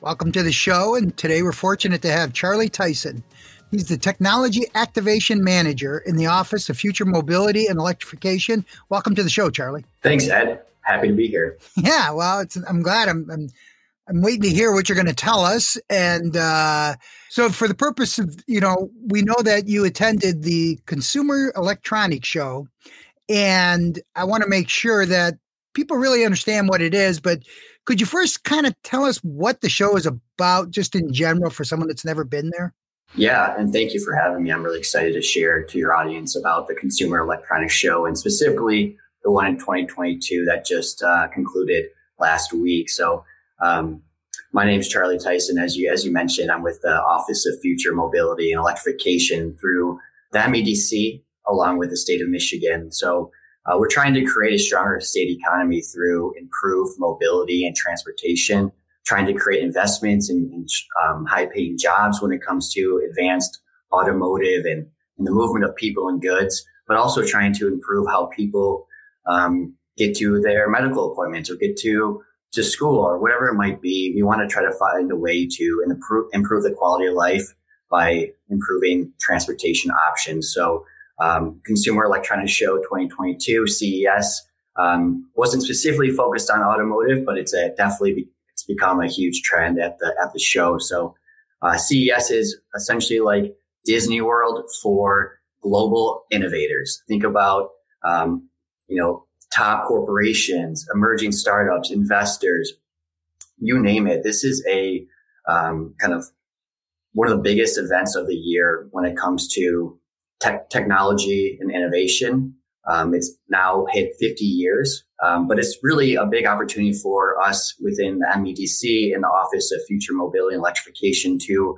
Welcome to the show. And today we're fortunate to have Charlie Tyson. He's the Technology Activation Manager in the Office of Future Mobility and Electrification. Welcome to the show, Charlie. Thanks, Ed. Happy to be here. Yeah, well, I'm glad. I'm, I'm, I'm waiting to hear what you're going to tell us. And uh, so, for the purpose of, you know, we know that you attended the Consumer Electronics Show, and I want to make sure that people really understand what it is. But could you first kind of tell us what the show is about, just in general, for someone that's never been there? Yeah, and thank you for having me. I'm really excited to share to your audience about the Consumer Electronics Show and specifically the one in 2022 that just uh, concluded last week. So, um, my name is Charlie Tyson. As you as you mentioned, I'm with the Office of Future Mobility and Electrification through the MEDC, along with the state of Michigan. So, uh, we're trying to create a stronger state economy through improved mobility and transportation, trying to create investments in, in um, high paying jobs when it comes to advanced automotive and, and, the movement of people and goods, but also trying to improve how people um, get to their medical appointments or get to to school or whatever it might be. We want to try to find a way to improve, improve the quality of life by improving transportation options. So um, Consumer Electronics Show 2022, CES, um, wasn't specifically focused on automotive, but it's a, definitely it's become a huge trend at the at the show. So uh, CES is essentially like Disney World for global innovators. Think about um, you know top corporations, emerging startups, investors, you name it. This is a um, kind of one of the biggest events of the year when it comes to tech, technology and innovation. Um, it's now hit 50 years, um, but it's really a big opportunity for us within the MEDC and the Office of Future Mobility and Electrification to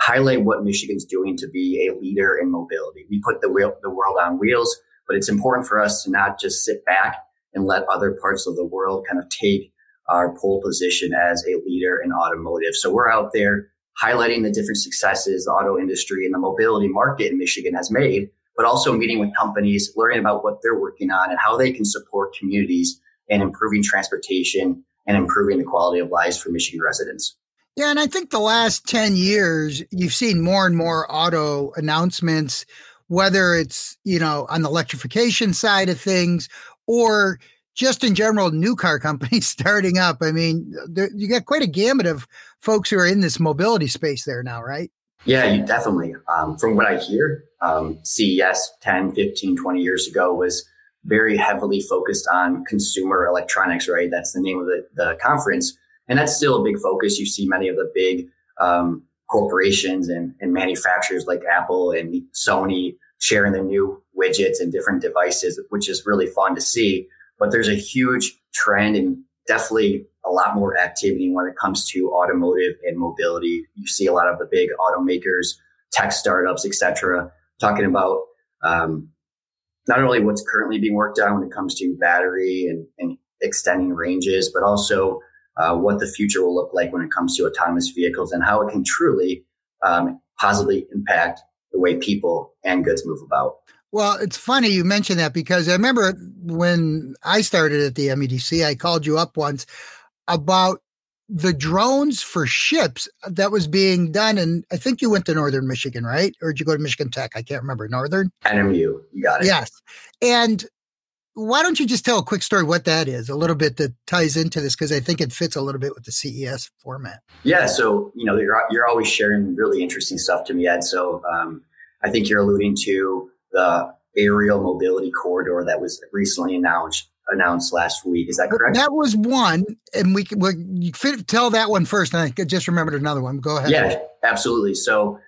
highlight what Michigan's doing to be a leader in mobility. We put the, wheel, the world on wheels, but it's important for us to not just sit back and let other parts of the world kind of take our pole position as a leader in automotive. So we're out there highlighting the different successes the auto industry and the mobility market in Michigan has made, but also meeting with companies, learning about what they're working on and how they can support communities and improving transportation and improving the quality of lives for Michigan residents. Yeah, and I think the last 10 years, you've seen more and more auto announcements, whether it's, you know, on the electrification side of things or just in general, new car companies starting up. I mean, there, you got quite a gamut of folks who are in this mobility space there now, right? Yeah, you definitely. Um, from what I hear, um, CES 10, 15, 20 years ago was very heavily focused on consumer electronics, right? That's the name of the, the conference. And that's still a big focus. You see many of the big um, corporations and, and manufacturers like Apple and Sony sharing the new widgets and different devices, which is really fun to see. But there's a huge trend and definitely a lot more activity when it comes to automotive and mobility. You see a lot of the big automakers, tech startups, etc., talking about um, not only what's currently being worked on when it comes to battery and, and extending ranges, but also uh, what the future will look like when it comes to autonomous vehicles and how it can truly um, positively impact the way people and goods move about. Well, it's funny you mentioned that because I remember when I started at the MEDC, I called you up once about the drones for ships that was being done. And I think you went to Northern Michigan, right? Or did you go to Michigan Tech? I can't remember. Northern? NMU. You got it. Yes. And why don't you just tell a quick story what that is, a little bit that ties into this, because I think it fits a little bit with the CES format. Yeah. So, you know, you're, you're always sharing really interesting stuff to me, Ed. So um, I think you're alluding to the aerial mobility corridor that was recently announced announced last week. Is that correct? That was one, and we can we, tell that one first. And I just remembered another one. Go ahead. Yeah, absolutely. So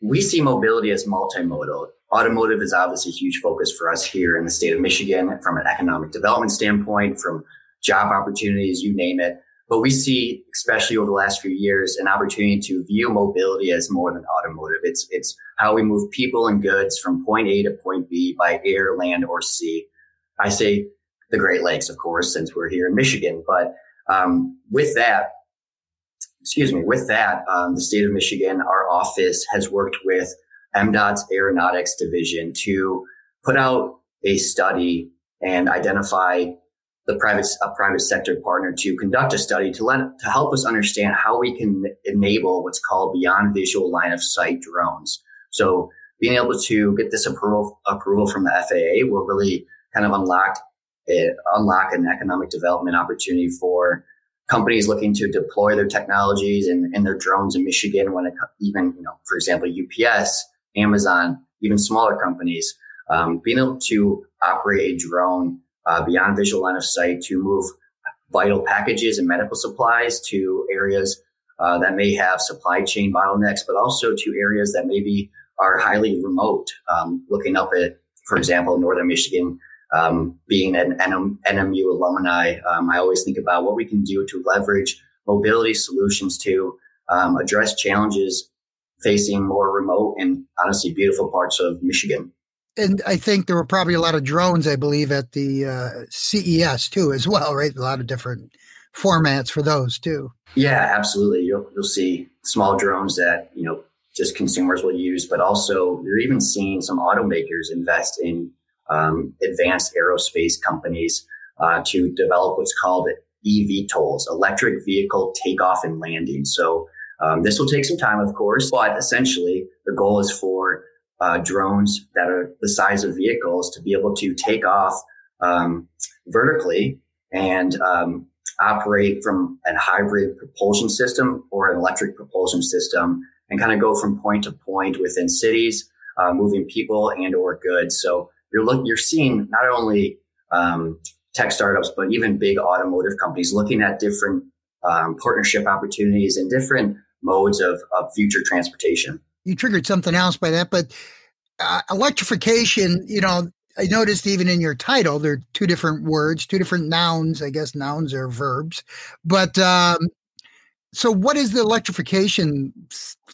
we see mobility as multimodal. Automotive is obviously a huge focus for us here in the state of Michigan from an economic development standpoint, from job opportunities, you name it. But we see, especially over the last few years, an opportunity to view mobility as more than automotive. It's it's how we move people and goods from point A to point B by air, land, or sea. I say the Great Lakes, of course, since we're here in Michigan. But um, with that, excuse me, with that, um, the state of Michigan, our office has worked with MDOT's aeronautics division to put out a study and identify the private a private sector partner to conduct a study to let to help us understand how we can enable what's called beyond visual line of sight drones. So being able to get this approval approval from the FAA will really kind of unlock it, unlock an economic development opportunity for companies looking to deploy their technologies and, and their drones in Michigan. When it, even you know, for example, UPS, Amazon, even smaller companies, um, being able to operate a drone uh, beyond visual line of sight to move vital packages and medical supplies to areas uh, that may have supply chain bottlenecks, but also to areas that maybe are highly remote. Um, looking up at, for example, northern Michigan, um, being an NMU alumni, um, I always think about what we can do to leverage mobility solutions to um, address challenges facing more remote and honestly beautiful parts of Michigan and I think there were probably a lot of drones, I believe, at the uh, CES too, as well, right? A lot of different formats for those too. Yeah, absolutely. You'll you'll see small drones that you know just consumers will use, but also you're even seeing some automakers invest in um, advanced aerospace companies uh, to develop what's called eVTOLs, electric vehicle takeoff and landing. So um, this will take some time, of course, but essentially the goal is for uh, drones that are the size of vehicles to be able to take off um, vertically and um, operate from a hybrid propulsion system or an electric propulsion system and kind of go from point to point within cities, uh, moving people and or goods. So you're look, you're seeing not only um, tech startups, but even big automotive companies looking at different um, partnership opportunities and different modes of, of future transportation you triggered something else by that, but uh, electrification, you know, I noticed even in your title, there are two different words, two different nouns. I guess nouns are verbs. But um, so, what is the electrification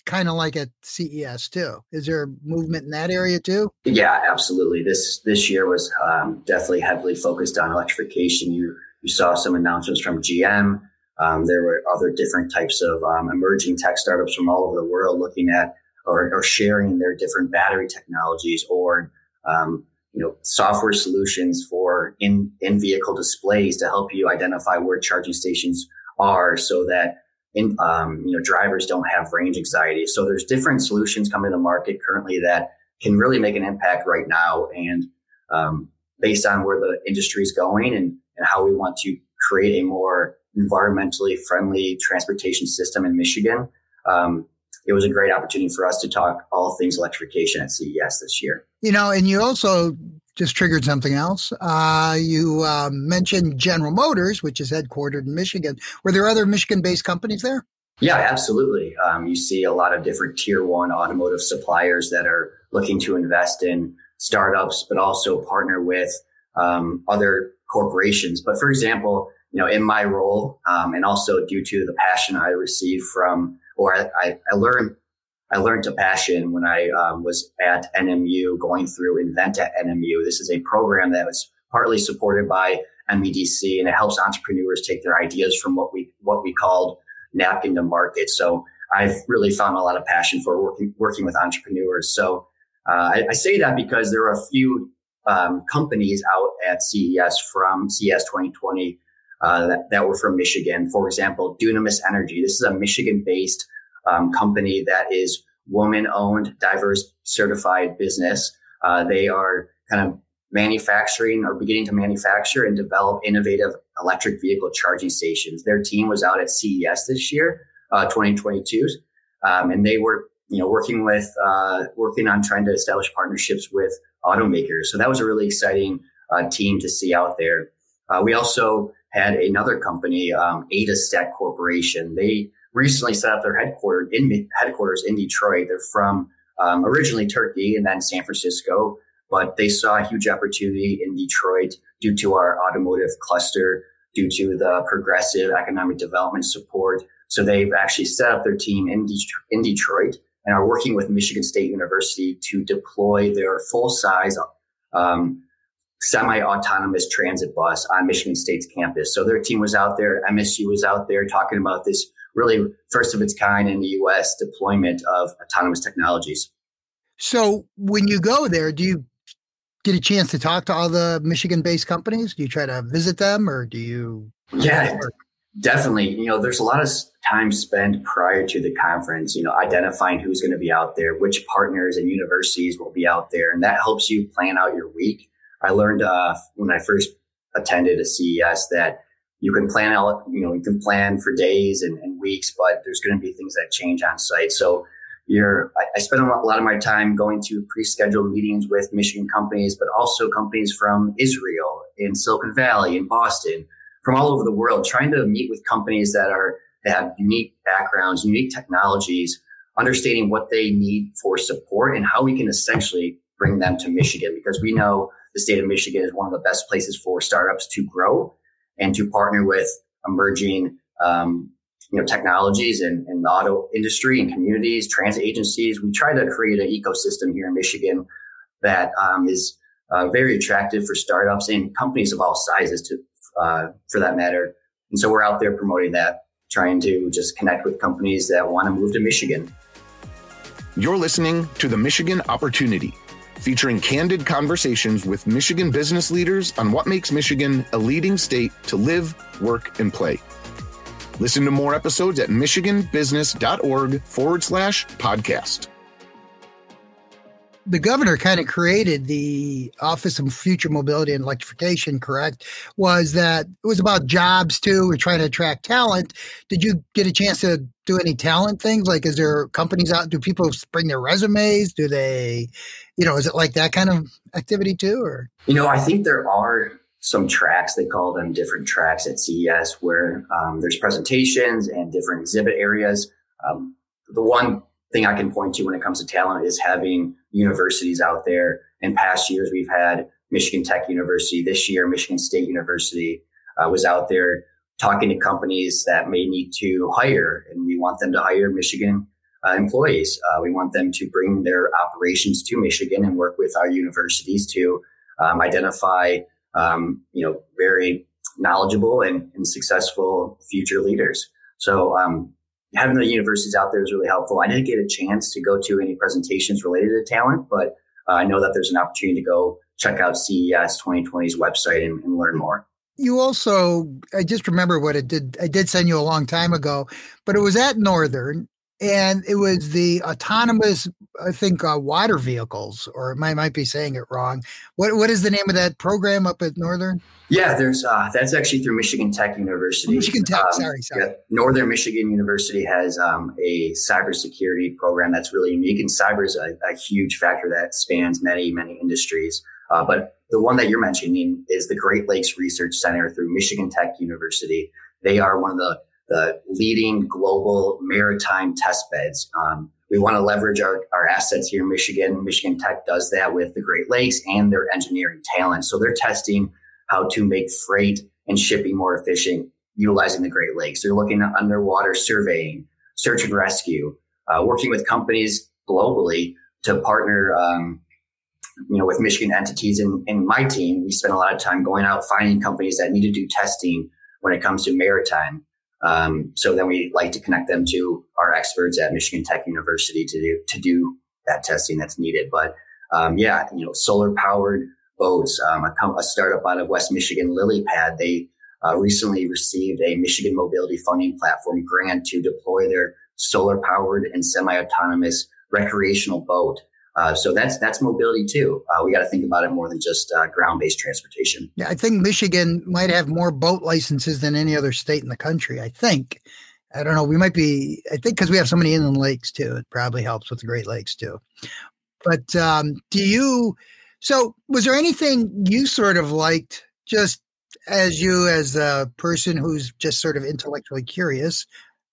kind of like at CES too? Is there movement in that area too? Yeah, absolutely. This this year was um, definitely heavily focused on electrification. You you saw some announcements from GM. Um, there were other different types of um, emerging tech startups from all over the world looking at or, or sharing their different battery technologies or um, you know software solutions for in in vehicle displays to help you identify where charging stations are so that in, um, you know drivers don't have range anxiety. So there's different solutions coming to the market currently that can really make an impact right now and um, based on where the industry is going and, and how we want to create a more environmentally friendly transportation system in michigan um, it was a great opportunity for us to talk all things electrification at CES this year. You know, and you also just triggered something else. Uh, you uh, mentioned General Motors, which is headquartered in Michigan. Were there other Michigan based companies there? Yeah, absolutely. Um, you see a lot of different tier one automotive suppliers that are looking to invest in startups, but also partner with um, other corporations. But for example, you know, in my role, um, and also due to the passion I received from or I, I learned I learned a passion when I um, was at NMU going through Invent at NMU. This is a program that was partly supported by MEDC and it helps entrepreneurs take their ideas from what we what we called napkin to market. So I've really found a lot of passion for working working with entrepreneurs. So uh, I, I, say that because there are a few um, companies out at CES from CES 2020 uh, that, that, were from Michigan. For example, Dunamis Energy. This is a Michigan based um, company that is woman owned, diverse certified business. Uh, they are kind of manufacturing or beginning to manufacture and develop innovative electric vehicle charging stations. Their team was out at CES this year, uh, 2022, um, and they were you know working with uh, working on trying to establish partnerships with automakers. So that was a really exciting uh, team to see out there. Uh, we also had another company, um, ADASTEC Corporation. They recently set up their headquarters in headquarters in Detroit. They're from um, originally Turkey and then San Francisco, but they saw a huge opportunity in Detroit due to our automotive cluster, due to the progressive economic development support. So they've actually set up their team in, Detroit, in Detroit and are working with Michigan State University to deploy their full size um, semi autonomous transit bus on Michigan State's campus. So their team was out there, MSU was out there talking about this really first of its kind in the US deployment of autonomous technologies. So when you go there, do you get a chance to talk to all the Michigan based companies? Do you try to visit them or do you? Yeah, definitely. You know, there's a lot of time spent prior to the conference, you know, identifying who's going to be out there, which partners and universities will be out there. And that helps you plan out your week. I learned uh, when I first attended a CES that you can plan out, you know, you can plan for days and, and weeks, but there's going to be things that change on site. So you're, I, I spend a lot of my time going to pre-scheduled meetings with Michigan companies, but also companies from Israel, in Silicon Valley, in Boston, from all over the world, trying to meet with companies that are that have unique backgrounds, unique technologies, understanding what they need for support and how we can essentially bring them to Michigan because we know the state of Michigan is one of the best places for startups to grow and to partner with emerging um, you know technologies and, the auto industry and communities, transit agencies. We try to create an ecosystem here in Michigan that um, is uh, very attractive for startups and companies of all sizes, to uh, for that matter. And so we're out there promoting that, trying to just connect with companies that want to move to Michigan. You're listening to the Michigan Opportunity featuring candid conversations with Michigan business leaders on what makes Michigan a leading state to live, work, and play. Listen to more episodes at michiganbusiness.org forward slash podcast the governor kind of created the Office of Future Mobility and Electrification, correct? Was that it was about jobs too? We're trying to attract talent. Did you get a chance to do any talent things? Like, is there companies out? Do people bring their resumes? Do they, you know, is it like that kind of activity too? Or, you know, I think there are some tracks, they call them different tracks at CES, where um, there's presentations and different exhibit areas. Um, the one thing I can point to when it comes to talent is having universities out there. In past years, we've had Michigan Tech University. This year, Michigan State University uh, was out there talking to companies that may need to hire, and we want them to hire Michigan uh, employees. Uh, we want them to bring their operations to Michigan and work with our universities to um, identify, um, you know, very knowledgeable and, and successful future leaders. So um, having the universities out there is really helpful. I didn't get a chance to go to any presentations related to talent, but uh, I know that there's an opportunity to go check out CES 2020's website and, and learn more. You also, I just remember what it did. I did send you a long time ago, but it was at Northern and it was the autonomous, I think, uh, water vehicles, or I might be saying it wrong. What what is the name of that program up at Northern? Yeah, there's uh, that's actually through Michigan Tech University. Michigan Tech, um, sorry, sorry. Yeah, Northern Michigan University has um, a cybersecurity program that's really unique, and cyber is a, a huge factor that spans many many industries. Uh, but the one that you're mentioning is the Great Lakes Research Center through Michigan Tech University. They are one of the the leading global maritime test beds. Um, we want to leverage our, our assets here in Michigan. Michigan Tech does that with the Great Lakes and their engineering talent. So they're testing how to make freight and shipping more efficient utilizing the Great Lakes. They're looking at underwater surveying, search and rescue, uh, working with companies globally to partner, um, you know, with Michigan entities. And in my team, we spend a lot of time going out finding companies that need to do testing when it comes to maritime. Um, so then we like to connect them to our experts at Michigan Tech University to do to do that testing that's needed. But um, yeah, you know, solar powered boats. Um, a, a, startup out of West Michigan, LilyPad, they uh, recently received a Michigan Mobility Funding Platform grant to deploy their solar powered and semi autonomous recreational boat uh, so that's that's mobility too. Uh, we got to think about it more than just uh, ground-based transportation. Yeah, I think Michigan might have more boat licenses than any other state in the country. I think. I don't know. We might be. I think because we have so many inland lakes too, it probably helps with the Great Lakes too. But um, do you? So, was there anything you sort of liked, just as you, as a person who's just sort of intellectually curious,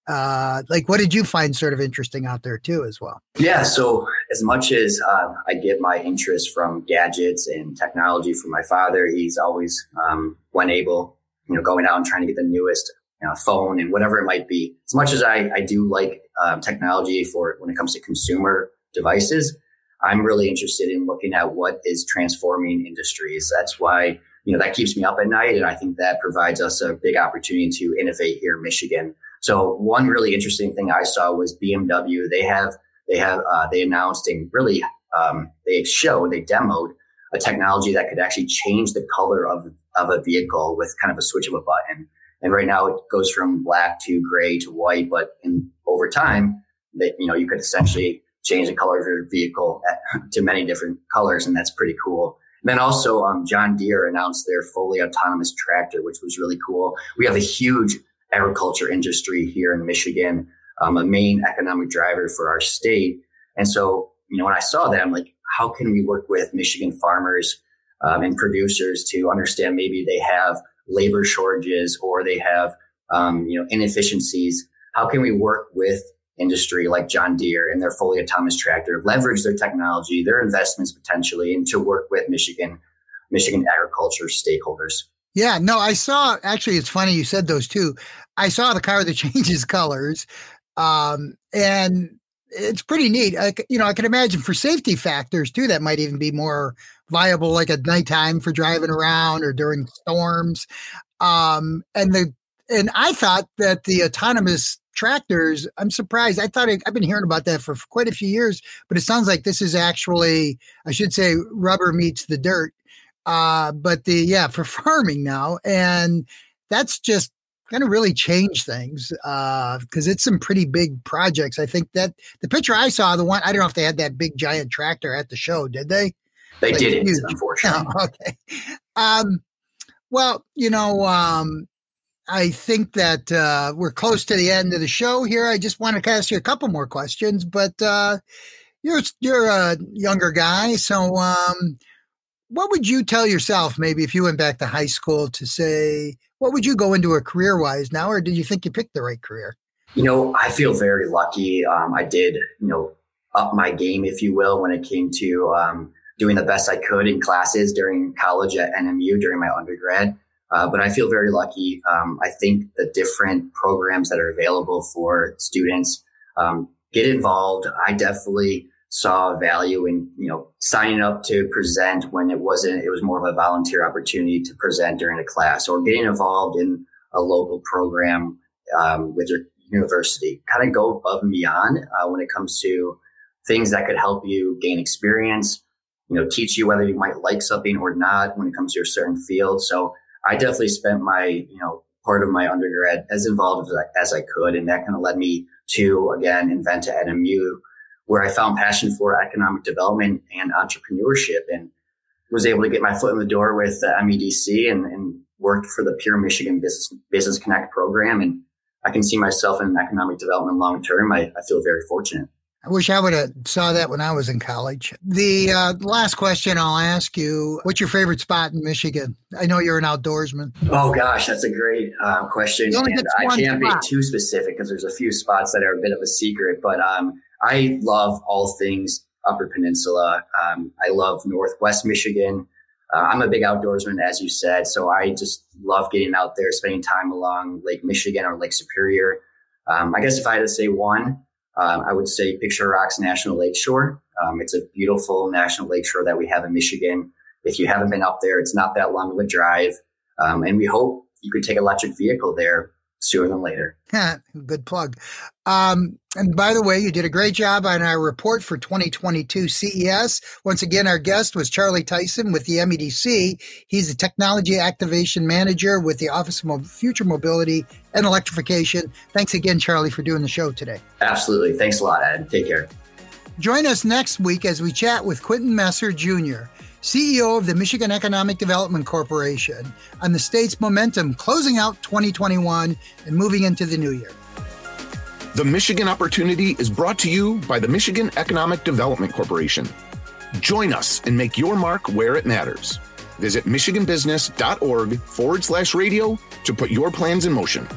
uh, like what did you find sort of interesting out there too as well yeah so as much as uh, i get my interest from gadgets and technology from my father he's always um, when able you know, going out and trying to get the newest you know, phone and whatever it might be. As much as I, I do like um, technology for when it comes to consumer devices, I'm really interested in looking at what is transforming industries. That's why, you know, that keeps me up at night. And I think that provides us a big opportunity to innovate here in Michigan. So one really interesting thing I saw was BMW. They have, they have, uh, they announced and really, um, they showed, they demoed a technology that could actually change the color of, of a vehicle with kind of a switch of a button. And right now it goes from black to gray to white, but in over time, that you know you could essentially change the color of your vehicle at, to many different colors, and that's pretty cool. And then also, um, John Deere announced their fully autonomous tractor, which was really cool. We have a huge agriculture industry here in Michigan, um, a main economic driver for our state. And so, you know, when I saw that, I'm like, how can we work with Michigan farmers um, and producers to understand maybe they have labor shortages or they have um, you know inefficiencies? How can we work with industry like john deere and their fully autonomous tractor leverage their technology their investments potentially and to work with michigan michigan agriculture stakeholders? Yeah no i saw actually it's funny you said those two. I saw the car that changes colors um, and it's pretty neat. I, you know, I can imagine for safety factors too, that might even be more viable, like at nighttime for driving around or during storms. Um, and the and I thought that the autonomous tractors. I'm surprised. I thought I, I've been hearing about that for quite a few years, but it sounds like this is actually, I should say, rubber meets the dirt. Uh, but the yeah for farming now, and that's just going to really change things because uh, it's some pretty big projects. I think that the picture I saw, the one I don't know if they had that big giant tractor at the show, did they? They like, didn't, huge. unfortunately. Oh, okay. Um, well, you know, um, I think that uh, we're close to the end of the show here. I just want to ask you a couple more questions, but uh, you're you're a younger guy, so um, what would you tell yourself maybe if you went back to high school to say what would you go into a career wise now, or did you think you picked the right career? You know, I feel very lucky. Um, I did, you know, up my game, if you will, when it came to um, doing the best I could in classes during college at NMU during my undergrad. Uh, but I feel very lucky. Um, I think the different programs that are available for students um, get involved. I definitely saw value in you know signing up to present when it wasn't it was more of a volunteer opportunity to present during a class or getting involved in a local program um, with your university. Kind of go above and beyond uh, when it comes to things that could help you gain experience you know teach you whether you might like something or not when it comes to a certain field. So i definitely spent my you know part of my undergrad as involved as I, as I could and that kind of led me to again invent at nmu where I found passion for economic development and entrepreneurship and was able to get my foot in the door with the MEDC and, and worked for the Pure Michigan Business, Business Connect program. And I can see myself in economic development long term. I, I feel very fortunate. I wish I would have saw that when I was in college. The uh, last question I'll ask you: What's your favorite spot in Michigan? I know you're an outdoorsman. Oh gosh, that's a great uh, question. And I can't spot. be too specific because there's a few spots that are a bit of a secret. But um, I love all things Upper Peninsula. Um, I love Northwest Michigan. Uh, I'm a big outdoorsman, as you said, so I just love getting out there, spending time along Lake Michigan or Lake Superior. Um, I guess if I had to say one, um, I would say Picture Rocks National Lakeshore. Um, it's a beautiful national lakeshore that we have in Michigan. If you haven't been up there, it's not that long of a drive, um, and we hope you could take an electric vehicle there sooner than later. Yeah, good plug. Um, and by the way, you did a great job on our report for 2022 CES. Once again, our guest was Charlie Tyson with the MEDC. He's the Technology Activation Manager with the Office of Future Mobility and Electrification. Thanks again, Charlie, for doing the show today. Absolutely. Thanks a lot, Ed. Take care. Join us next week as we chat with Quentin Messer Jr. CEO of the Michigan Economic Development Corporation, on the state's momentum closing out 2021 and moving into the new year. The Michigan Opportunity is brought to you by the Michigan Economic Development Corporation. Join us and make your mark where it matters. Visit michiganbusiness.org forward slash radio to put your plans in motion.